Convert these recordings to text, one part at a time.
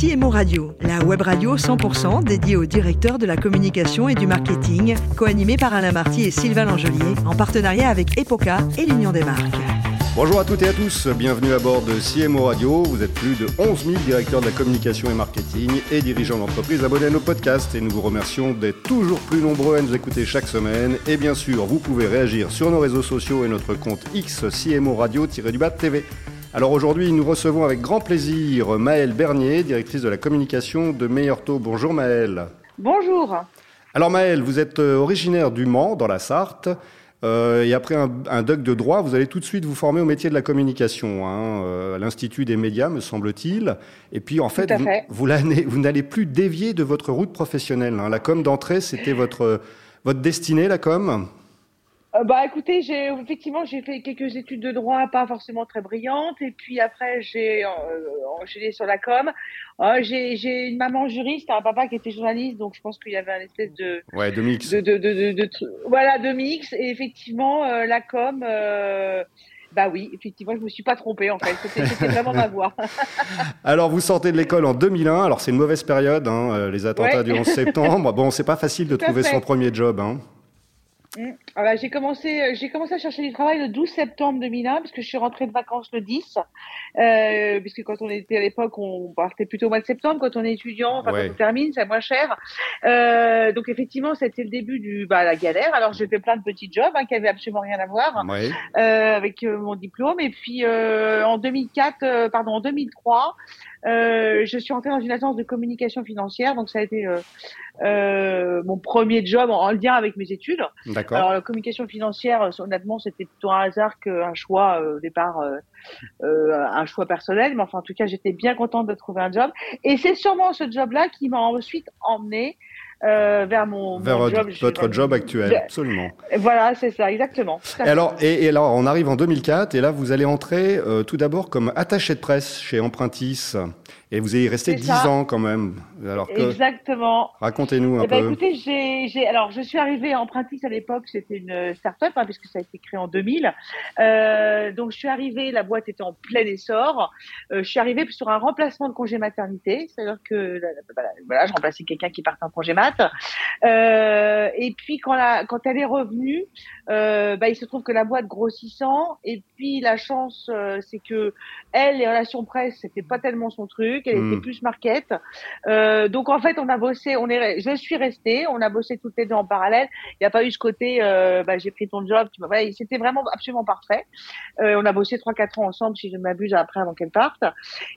CMO Radio, la web radio 100% dédiée aux directeurs de la communication et du marketing, co-animée par Alain Marty et Sylvain Langelier, en partenariat avec Epoca et l'Union des marques. Bonjour à toutes et à tous, bienvenue à bord de CMO Radio. Vous êtes plus de 11 000 directeurs de la communication et marketing et dirigeants d'entreprise abonnés à nos podcasts et nous vous remercions d'être toujours plus nombreux à nous écouter chaque semaine. Et bien sûr, vous pouvez réagir sur nos réseaux sociaux et notre compte X CMO Radio-du-Bas TV. Alors aujourd'hui, nous recevons avec grand plaisir Maëlle Bernier, directrice de la communication de Meilleur Taux. Bonjour Maëlle. Bonjour. Alors Maëlle, vous êtes euh, originaire du Mans, dans la Sarthe. Euh, et après un, un, doc de droit, vous allez tout de suite vous former au métier de la communication, hein, euh, à l'Institut des médias, me semble-t-il. Et puis en fait, fait. vous, vous n'allez plus dévier de votre route professionnelle. Hein. La com d'entrée, c'était votre, votre destinée, la com? Euh, bah écoutez, j'ai effectivement j'ai fait quelques études de droit, pas forcément très brillantes, et puis après j'ai euh, enchaîné sur la com. Euh, j'ai une maman juriste, un papa qui était journaliste, donc je pense qu'il y avait un espèce de ouais de mix, de, de, de, de voilà de mix, et effectivement euh, la com. Euh, bah oui, effectivement, je me suis pas trompée en fait. C'était vraiment ma voix. alors, vous sortez de l'école en 2001. Alors, c'est une mauvaise période, hein, les attentats ouais. du 11 septembre. Bon, c'est pas facile de Tout trouver son premier job. Hein. Mmh. Alors, j'ai commencé, j'ai commencé à chercher du travail le 12 septembre 2001 parce que je suis rentrée de vacances le 10. Euh, puisque quand on était à l'époque, on partait plutôt au mois de septembre. Quand on est étudiant, enfin, ouais. quand on termine, c'est moins cher. Euh, donc effectivement, c'était le début du bah, la galère. Alors j'ai fait plein de petits jobs hein, qui avaient absolument rien à voir ouais. euh, avec mon diplôme. Et puis euh, en 2004, pardon, en 2003. Euh, je suis entrée dans une agence de communication financière, donc ça a été euh, euh, mon premier job en, en, lien avec mes études. D'accord. Alors communication financière, honnêtement, c'était plutôt un hasard qu'un choix au départ, un choix personnel. Mais enfin, en tout cas, j'étais bien contente de trouver un job. Et c'est sûrement ce job-là qui m'a ensuite emmenée euh, vers mon, vers mon job, votre job actuel, absolument. Voilà, c'est ça, exactement. Et alors, et, et, alors, on arrive en 2004, et là, vous allez entrer euh, tout d'abord comme attaché de presse chez Empruntis, et vous allez y rester 10 ans quand même. Alors que, exactement. Racontez-nous un eh ben, peu. Écoutez, j'ai, alors je suis arrivée à Empruntis à l'époque, c'était une start-up, hein, puisque ça a été créé en 2000. Euh, donc je suis arrivée, la boîte était en plein essor. Je suis arrivée sur un remplacement de congé maternité, c'est-à-dire que voilà, je remplaçais quelqu'un qui partait en congé mat. Euh, et puis quand, la, quand elle est revenue, euh, bah, il se trouve que la boîte grossissant, et puis la chance, euh, c'est que elle, les relations presse, c'était pas tellement son truc, elle Hmm. était plus market. Donc en fait, on a bossé, on est, je suis restée, on a bossé toutes les deux en parallèle. Il n'y a pas eu ce côté, bah, j'ai pris ton job, tu voilà, c'était vraiment absolument parfait. On a bossé trois quatre ans ensemble, si je ne m'abuse, après avant qu'elle parte.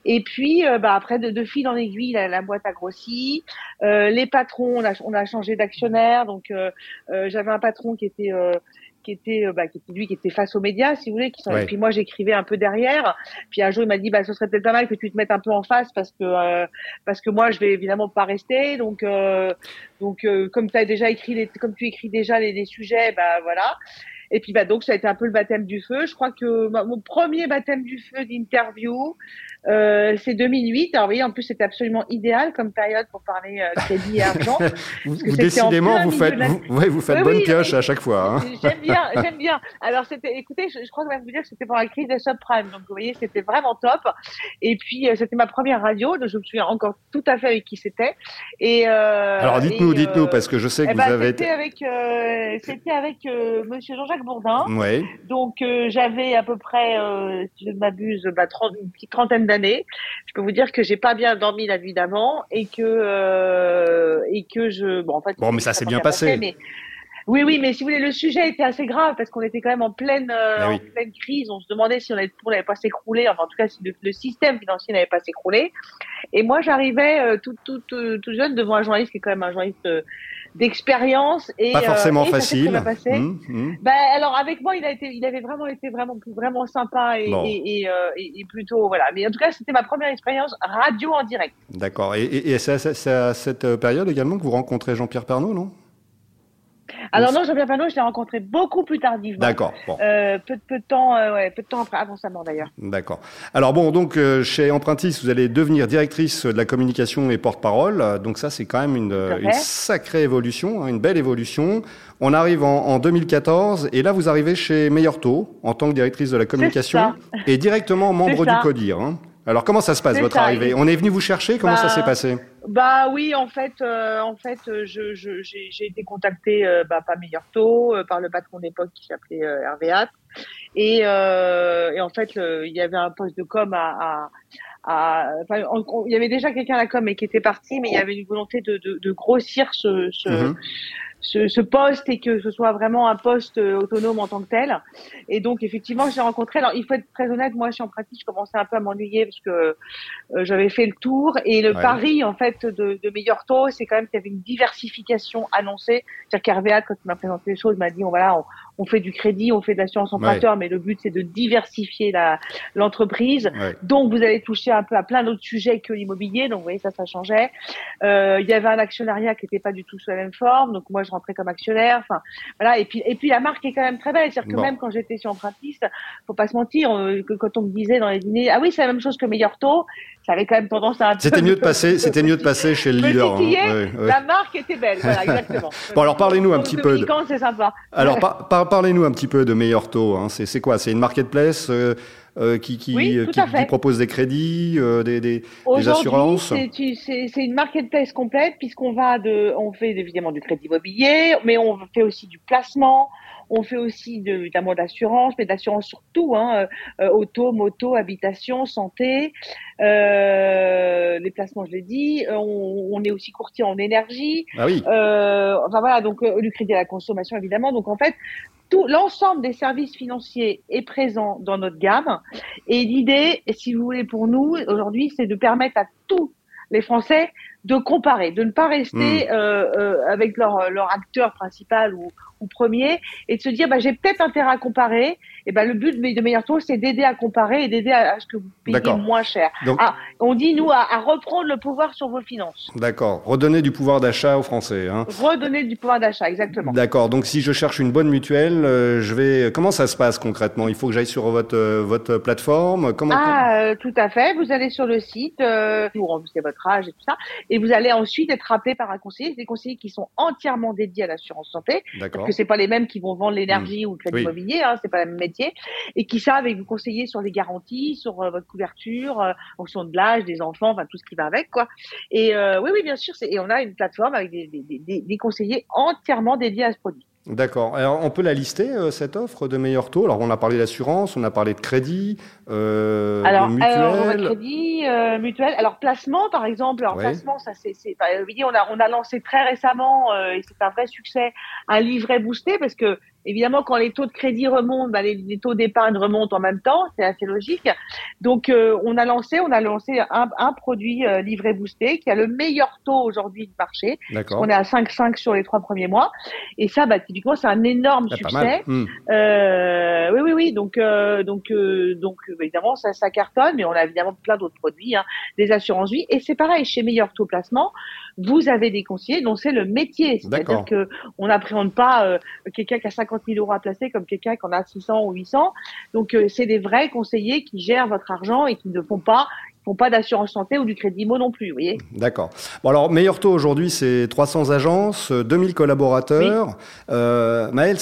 Et puis, bah, après de, de fil en aiguille, la, la boîte a grossi. Les patrons, on a, on a changé d'actionnaire, donc euh, j'avais un patron qui était qui était, bah, qui était lui qui était face aux médias, si vous voulez. Qui sont... Ouais. Et puis moi, j'écrivais un peu derrière. Puis un jour, il m'a dit, bah, ce serait peut-être pas mal que tu te mettes un peu en face parce que euh, parce que moi, je vais évidemment pas rester. Donc euh, donc euh, comme tu as déjà écrit, les, comme tu écris déjà les, les sujets, bah voilà. Et puis bah donc ça a été un peu le baptême du feu. Je crois que mon premier baptême du feu d'interview, euh, c'est 2008. Alors vous voyez, en plus c'était absolument idéal comme période pour parler euh, crédit et argent. vous, vous décidément vous faites, la... vous, ouais, vous faites oui, bonne oui, pioche à chaque fois. Hein. J'aime bien, j'aime bien. Alors c'était, écoutez, je, je, crois que je vais vous dire que c'était pour la crise des subprimes. Donc vous voyez, c'était vraiment top. Et puis euh, c'était ma première radio, donc je me souviens encore tout à fait avec qui c'était. Et euh, alors dites-nous, dites-nous, parce que je sais que eh vous ben, avez été. Avec, euh, c'était avec Monsieur Jean-Jacques Bourdin. Ouais. Donc euh, j'avais à peu près, euh, si je ne m'abuse, bah, 30, une petite trentaine Je peux vous dire que j'ai pas bien dormi la nuit d'avant et que euh, et que je bon en fait. Bon mais ça s'est bien passé. passé mais... Oui, oui, mais si vous voulez, le sujet était assez grave parce qu'on était quand même en pleine, euh, oui. en pleine crise. On se demandait si on n'avait pas s'écrouler, enfin en tout cas si le, le système financier n'avait pas s'écroulé. Et moi, j'arrivais euh, tout, tout, tout, tout, jeune devant un journaliste qui est quand même un journaliste euh, d'expérience et pas forcément euh, et facile. Ça passé. Mmh, mmh. Bah, alors avec moi, il a été, il avait vraiment été vraiment, vraiment sympa et, bon. et, et, plutôt voilà. Mais en tout cas, c'était ma première expérience radio en direct. D'accord. Et, et c'est à cette période également que vous rencontrez Jean-Pierre Pernaud, non? Alors non, Jean-Pierre Pernaud, je l'ai rencontré beaucoup plus tardivement. D'accord. Bon. Euh, peu, peu, de temps, euh, ouais, peu de temps après, avant sa mort d'ailleurs. D'accord. Alors bon, donc euh, chez Empruntis, vous allez devenir directrice de la communication et porte-parole. Donc ça, c'est quand même une, une, sacrée évolution, hein, une belle évolution. On arrive en, en, 2014 et là, vous arrivez chez Meilleur Taux en tant que directrice de la communication et directement membre du CODIR. Hein. Alors comment ça se passe votre arrivée On est venu vous chercher Comment ça bah, s'est passé Bah oui, en fait, euh, en fait, je, j'ai, été contacté euh, bah, par Meilleur Taux, euh, par le patron d'époque qui s'appelait Hervé et, et, en fait, il y avait un poste de com à, à, il y avait déjà quelqu'un à la com et qui était parti, mais il y avait une volonté de, de, de grossir ce, ce, mhm ce, ce, poste et que ce soit vraiment un poste euh, autonome en tant que tel. Et donc effectivement, j'ai rencontré. Alors il faut être très honnête, moi je suis en pratique, je commençais un peu à m'ennuyer parce que euh, j'avais fait le tour. Et le pari en fait de, de Meilleur Taux, c'est quand même qu'il y avait une diversification annoncée. C'est-à-dire qu'Hervé quand il m'a présenté les choses, m'a dit on voilà, on, on, fait du crédit, on fait de l'assurance emprunteur, mais le but c'est de diversifier la l'entreprise. Donc vous allez toucher un peu à plein d'autres sujets que l'immobilier. Donc vous voyez ça, ça changeait. Euh, il y avait un actionnariat qui n'était pas du tout sous la même forme. Donc moi je rentrer comme actionnaire. Enfin, voilà. Et puis, et puis la marque est quand même très belle. C'est-à-dire que même quand j'étais sur Empruntis, faut pas se mentir, euh, que quand on me disait dans les dîners, ah oui, c'est la même chose que Meilleur Taux, ça avait quand même tendance à. C'était mieux de passer, c'était mieux de passer chez le leader. Hein. La marque était belle. Voilà, exactement. bon, alors parlez-nous un petit peu. De... c'est sympa. Alors, parlez-nous un petit peu de Meilleur Taux. Hein. C'est quoi? C'est une marketplace euh, euh, qui, qui, euh, qui, propose des crédits, euh, des, des, des assurances? C'est une marketplace complète puisqu'on va de, on fait évidemment du crédit immobilier, mais on fait aussi du placement, on fait aussi de, évidemment d'assurance, mais d'assurance sur tout, hein, auto, moto, habitation, santé, euh, les placements, je l'ai dit. On, on, est aussi courtier en énergie. Ah oui. enfin voilà, donc du crédit à la consommation évidemment. Donc en fait, tout l'ensemble des services financiers est présent dans notre gamme. Et l'idée, si vous voulez, pour nous aujourd'hui, c'est de permettre à tous les Français de comparer, de ne pas rester hmm. euh, euh, avec leur, leur acteur principal ou, ou premier, et de se dire bah, j'ai peut-être intérêt à comparer. Et ben le but de Meilleur Taux, c'est d'aider à comparer et d'aider à, ce que vous payez moins cher. ah, on dit nous à, reprendre le pouvoir sur vos finances. D'accord. Redonner du pouvoir d'achat aux Français. Hein. Redonner du pouvoir d'achat, exactement. D'accord. Donc si je cherche une bonne mutuelle, euh, je vais. Comment ça se passe concrètement? Il faut que j'aille sur votre euh, votre plateforme? Comment Ah, euh, tout à fait. Vous allez sur le site, vous remboursez votre âge et tout ça, et vous allez ensuite être rappelé par un conseiller. Des conseillers qui sont entièrement dédiés à l'assurance santé. D'accord c'est pas les mêmes qui vont vendre l'énergie mmh. ou le crédit immobilier, hein, c'est pas le même métier, et qui savent vous conseiller sur les garanties, sur euh, votre couverture, euh, en fonction de l'âge des enfants, enfin tout ce qui va avec, quoi. Et euh, oui, oui, bien sûr, et on a une plateforme avec des, des, des conseillers entièrement dédiés à ce produit. D'accord. Alors, on peut la lister, cette offre de meilleur taux? Alors, on a parlé d'assurance, on a parlé de crédit, euh, alors, de mutuelle. Alors, crédit, euh, mutuelle. Alors, placement, par exemple. Alors, placement, ça, c'est, c'est, on a, on a lancé très récemment, et c'est un vrai succès, un livret boosté parce que Évidemment, quand les taux de crédit remontent, bah, les, taux d'épargne remontent en même temps, c'est assez logique. Donc, euh, on a lancé, on a lancé un, un produit euh, livré boosté qui a le meilleur taux aujourd'hui du marché. On est à 5,5 sur les trois premiers mois, et ça, bah, typiquement, c'est un énorme succès. Hmm. Euh, oui, oui, oui. Donc, euh, donc, donc, évidemment, ça, ça cartonne, mais on a évidemment plein d'autres produits, hein, des assurances vie, et c'est pareil chez Meilleur Taux Placement vous avez des conseillers dont c'est le métier. C'est-à-dire que on n'appréhende pas euh, quelqu'un qui a 50 000 euros à placer comme quelqu'un qui en a 600 ou 800. Donc euh, c'est des vrais conseillers qui gèrent votre argent et qui ne font pas font pas d'assurance santé ou du crédit immo non plus, vous voyez. D'accord. Bon alors, Meilleur Taux aujourd'hui, c'est 300 agences, 2000 collaborateurs. Euh, Maëlle,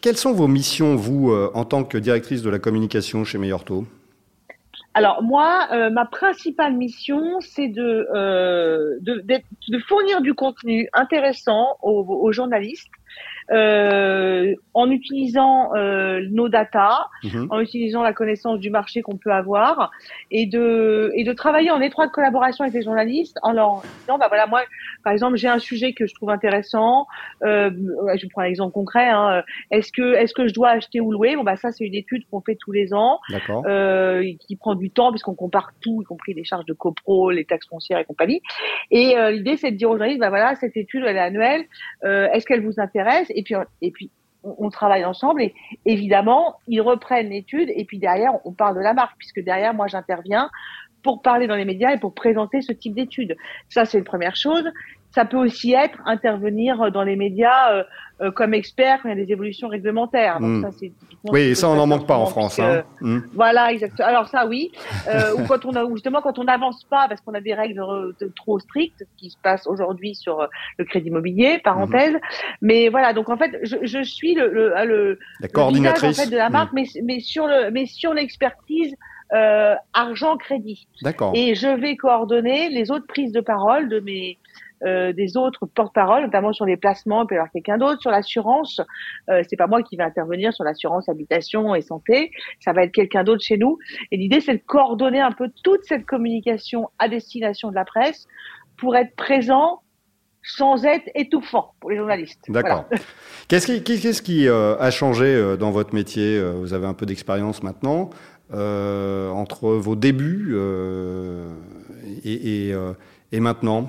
quelles sont vos missions, vous, en tant que directrice de la communication chez Meilleur Taux? Alors moi, euh, ma principale mission, c'est de, euh, de, de, fournir du contenu intéressant aux, aux journalistes euh, en utilisant euh, nos data, mhm. en utilisant la connaissance du marché qu'on peut avoir, et de et de travailler en étroite collaboration avec les journalistes en leur disant bah voilà moi par exemple j'ai un sujet que je trouve intéressant, euh, je prends un exemple concret, hein, est-ce que est-ce que je dois acheter ou louer? Bon bah ça c'est une étude qu'on fait tous les ans, euh, qui prend du temps puisqu'on compare tout, y compris les charges de copro, les taxes foncières et compagnie. Et euh, l'idée c'est de dire aux journalistes bah voilà cette étude elle est annuelle, euh, est-ce qu'elle vous intéresse? Et et puis on, travaille ensemble et évidemment ils reprennent l'étude et puis derrière on parle de la marque puisque derrière moi j'interviens pour parler dans les médias et pour présenter ce type d'études. Ça c'est une première chose. Ça peut aussi être intervenir dans les médias euh, euh, comme expert quand il y a des évolutions réglementaires. Donc hmm. ça, oui, ça on n'en manque pas en France. Hein. Hmm. Voilà, exactement. Alors ça, oui. Euh, ou quand on a, justement quand on n'avance pas parce qu'on a des règles trop strictes, qui se passent aujourd'hui sur euh, le crédit immobilier, parenthèse. Hmm. Mais voilà, donc en fait, je, je suis le, le, le, la coordinatrice en fait, de la marque, mais, mais sur le, mais sur l'expertise argent crédit. D'accord. Et je vais coordonner les autres prises de parole de mes euh, des autres porte-parole, notamment sur les placements, il peut y avoir quelqu'un d'autre sur l'assurance. Euh, c'est pas moi qui vais intervenir sur l'assurance habitation et santé, ça va être quelqu'un d'autre chez nous. Et l'idée, c'est de coordonner un peu toute cette communication à destination de la presse pour être présent sans être étouffant pour les journalistes. D'accord. Qu'est-ce qui, qu'est-ce qui euh, a changé euh, dans votre métier Vous avez un peu d'expérience maintenant. entre vos débuts et, et, et maintenant?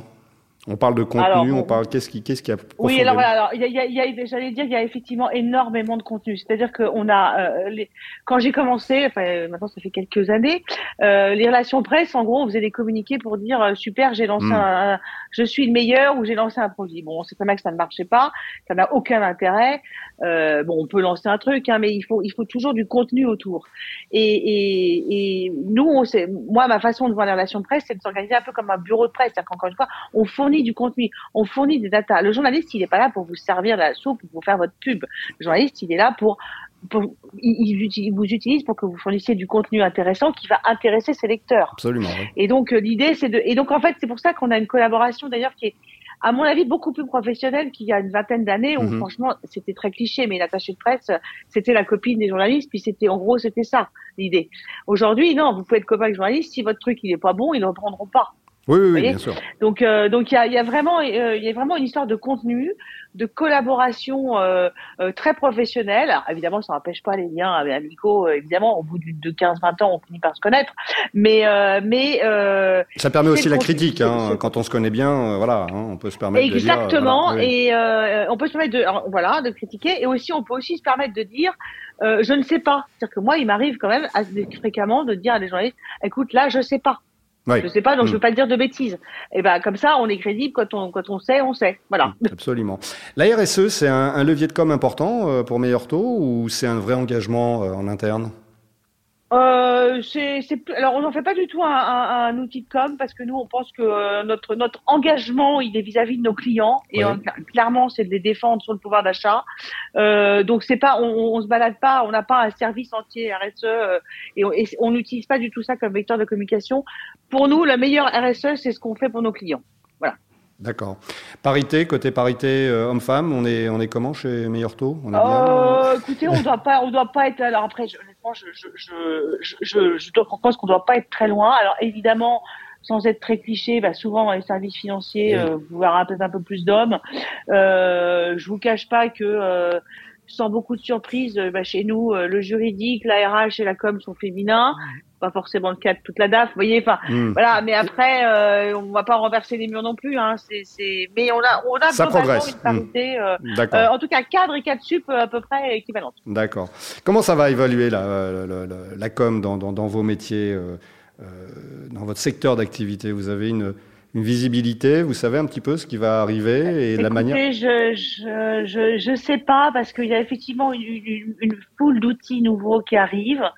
On parle de contenu, on parle qu'est-ce qui, qu'est-ce qui a Oui, alors, alors il y a, y a, j'allais dire, il y a effectivement énormément de contenu. C'est-à-dire qu'on a, euh, les, quand j'ai commencé, enfin maintenant ça fait quelques années, euh, les relations presse, en gros, on faisait des communiqués pour dire euh, super, j'ai lancé hmm. un, je suis le meilleur ou j'ai lancé un produit. Bon, on sait très bien que ça ne marchait pas, ça n'a aucun intérêt. Euh, bon, on peut lancer un truc, hein, mais il faut, il faut toujours du contenu autour. Et, et, et nous, on sait, moi, ma façon de voir les relations presse, c'est de s'organiser un peu comme un bureau de presse. C'est-à-dire qu'encore une fois, on fournit du contenu, on fournit des datas. Le journaliste, il n'est pas là pour vous servir la soupe, pour faire votre pub. Le journaliste, il est là pour, il, vous utilise pour que vous fournissiez du contenu intéressant qui va intéresser ses lecteurs. Absolument. Et donc euh, l'idée, c'est de, et donc en fait, c'est pour ça qu'on a une collaboration d'ailleurs qui est à mon avis, beaucoup plus professionnelle qu'il y a une vingtaine d'années où, mhm. franchement, c'était très cliché, mais l'attaché de presse, c'était la copine des journalistes, puis c'était, en gros, c'était ça, l'idée. Aujourd'hui, non, vous pouvez être copain avec journaliste, si votre truc, il est pas bon, ils ne le reprendront pas. Oui, oui, bien sûr. Donc, euh, donc il y a, y a, vraiment, euh, il y a vraiment une histoire de contenu, de collaboration euh, euh très professionnelle. Alors, évidemment, ça n'empêche pas les liens avec amicaux. évidemment, au bout de 15-20 ans, on finit par se connaître. Mais, mais ça permet aussi la critique. Hein, quand on se connaît bien, voilà, hein, on peut se permettre exactement. De dire, et on peut se permettre de, voilà, de critiquer. Et aussi, on peut aussi se permettre de dire, je ne sais pas. C'est-à-dire que moi, il m'arrive quand même assez fréquemment de dire à des journalistes, écoute, là, je sais pas. Oui. Je sais pas, donc je hmm. veux pas dire de bêtises. Et ben comme ça, on est crédible quand on quand on sait, on sait. Voilà. Hmm, absolument. La RSE, c'est un, un, levier de com important euh, pour Meilleur Taux ou c'est un vrai engagement euh, en interne? Euh, c'est, alors on n'en fait pas du tout un, un, un, outil de com parce que nous on pense que euh, notre notre engagement il est vis-à-vis de nos clients et clairement c'est de les défendre sur le pouvoir d'achat. Euh, donc c'est pas on, on se balade pas, on n'a pas un service entier RSE euh, et on n'utilise pas du tout ça comme vecteur de communication. Pour nous, la meilleure RSE c'est ce qu'on fait pour nos clients. D'accord. Parité, côté parité euh, homme-femme, on est, on est comment chez Meilleur Taux on est euh, Écoutez, on doit pas, on doit pas être. Alors après, honnêtement, je, je, je, je, je pense qu'on doit pas être très loin. Alors évidemment, sans être très cliché, bah souvent dans les services financiers, euh, vous verrez peut-être un peu plus d'hommes. Euh, je vous cache pas que euh, sans beaucoup de surprises, bah, chez nous, le juridique, la RH et la com sont féminins pas forcément le cas de toute la DAF, vous voyez. Enfin, hmm. voilà. Mais après, euh, on va pas renverser les murs non plus. Hein. C'est, c'est... Mais on a, on a Ça progresse. une parité. Euh, euh, en tout cas, cadre et cadre sup à peu près équivalentes. D'accord. Comment ça va évaluer la, la, la, com dans, dans, dans, vos métiers, dans votre secteur d'activité? Vous avez une une visibilité Vous savez un petit peu ce qui va arriver et la manière Je je, je je sais pas parce qu'il y a effectivement une, une, foule d'outils nouveaux qui arrivent.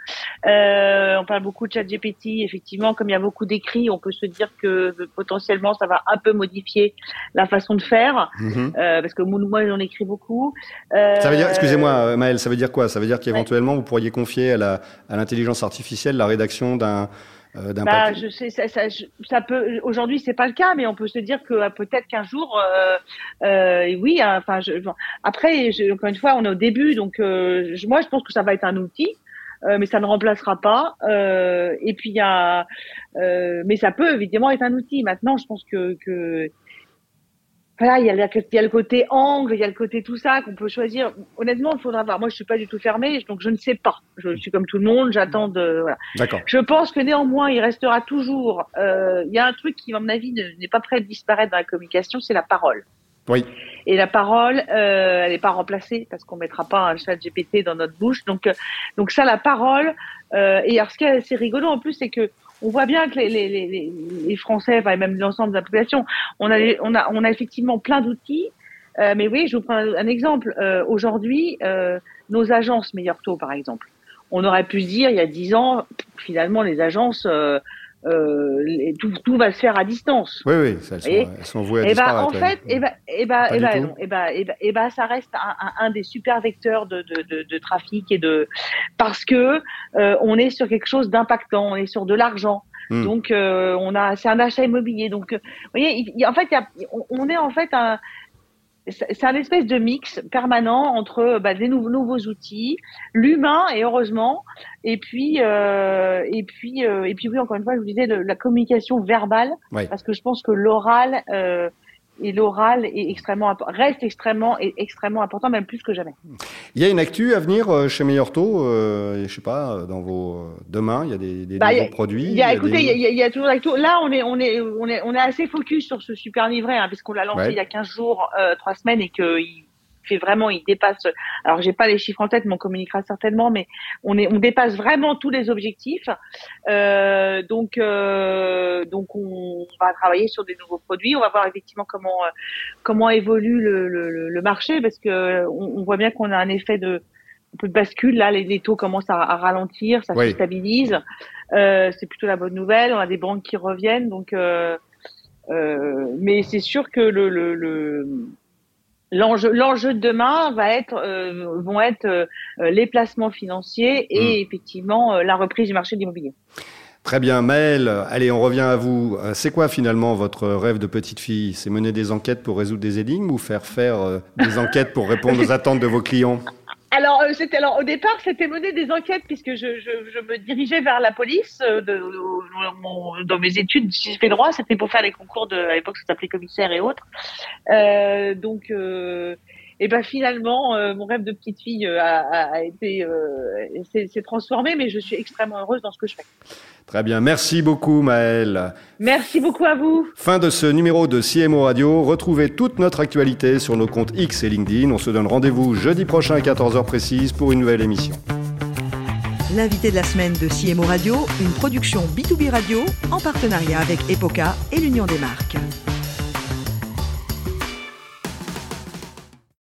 Euh, on parle beaucoup de ChatGPT. Effectivement, comme il y a beaucoup d'écrits, on peut se dire que potentiellement ça va un peu modifier la façon de faire mhm. euh, parce que moi j'en écris beaucoup. Euh, ça veut dire, excusez-moi Maël, ça veut dire quoi? Ça veut dire qu'éventuellement vous pourriez confier à la à l'intelligence artificielle la rédaction d'un euh, bah, je sais, ça, ça, ça peut. Aujourd'hui, c'est pas le cas, mais on peut se dire que euh, peut-être qu'un jour, euh, euh oui. Hein, enfin, je, après, je, encore une fois, on est au début, donc moi, je pense que ça va être un outil. mais ça ne remplacera pas. et puis il y a, mais ça peut évidemment être un outil. Maintenant, je pense que, que voilà, il y, a, il y a le côté angle, il y a le côté tout ça qu'on peut choisir. Honnêtement, il faudra voir. Moi, je suis pas du tout fermée, donc je ne sais pas. Je suis comme tout le monde, j'attends de. Voilà. D'accord. Je pense que néanmoins, il restera toujours. Euh, il y a un truc qui, à mon avis, n'est pas prêt de disparaître dans la communication, c'est la parole. Oui. Et la parole, euh, elle n'est pas remplacée parce qu'on mettra pas un chat GPT dans notre bouche. Donc, euh, donc ça, la parole. Euh, et alors, ce qui est assez rigolo en plus, c'est que on voit bien que les, Français, enfin, même l'ensemble de la population, on a, effectivement plein d'outils. Euh, mais oui, je vous prends un, exemple. Euh, Aujourd'hui, euh, nos agences Meilleur Taux, par exemple, on aurait pu dire il y a dix ans, finalement, les agences, euh, euh, tout, tout, va se faire à distance. Oui, oui, elles sont, elles sont vouées à et eh ben, En fait, et ben, et ben, et et et et ben, ça reste un, un, des super vecteurs de, de, de, de, trafic et de parce que euh, on est sur quelque chose d'impactant, on est sur de l'argent. Hmm. Donc, euh, on a, c'est un achat immobilier. Donc, vous voyez, en fait, y a, on est en fait un, c'est un espèce de mix permanent entre bah, des nouveaux, nouveaux outils, l'humain et heureusement, et puis euh, et puis euh, et puis oui encore une fois je vous disais la communication verbale parce que je pense que l'oral euh, et l'oral est extrêmement reste extrêmement extrêmement important même plus que jamais. Il y a une actu à venir euh, chez Meilleurto, euh, je sais pas dans vos euh, demain, il y a des, des bah, nouveaux produits. Il y a, écoutez, il, y a, y a toujours l'actu. Là, on est on est on est on est assez focus sur ce super livret hein, puisqu'on l'a lancé il y a 15 jours, euh, 3 semaines et qu'il fait vraiment, il dépasse. Alors j'ai pas les chiffres en tête, mais on communiquera certainement, mais on est, on dépasse vraiment tous les objectifs. Euh, donc, euh, donc on va travailler sur des nouveaux produits. On va voir effectivement comment comment évolue le, le, le marché, parce que on, on voit bien qu'on a un effet de un peu de bascule. Là, les, taux commencent à, à ralentir, ça se stabilise. Euh, c'est plutôt la bonne nouvelle. On a des banques qui reviennent, donc. Euh, euh, mais c'est sûr que le, le, le L'enjeu, l'enjeu de demain va être, euh, vont être euh, les placements financiers et hmm. effectivement euh, la reprise du marché de l'immobilier. Très bien, Maëlle. Allez, on revient à vous. C'est quoi finalement votre rêve de petite fille? C'est mener des enquêtes pour résoudre des énigmes ou faire faire des enquêtes pour répondre aux attentes de vos clients? Alors, euh, c'était alors au départ, c'était mener des enquêtes puisque je, je, je me dirigeais vers la police. Euh, de, dans mes études, si je fais droit, c'était pour faire les concours de, à l'époque, ça s'appelait commissaire et autres. Euh, donc, euh, et ben finalement, euh, mon rêve de petite fille a, a, été, s'est transformé, mais je suis extrêmement heureuse dans ce que je fais. Très bien, merci beaucoup Maëlle. Merci beaucoup à vous. Fin de ce numéro de CMO Radio. Retrouvez toute notre actualité sur nos comptes X et LinkedIn. On se donne rendez-vous jeudi prochain à 14h précise pour une nouvelle émission. L'invité de la semaine de CMO Radio, une production B2B Radio en partenariat avec Epoca et l'Union des marques.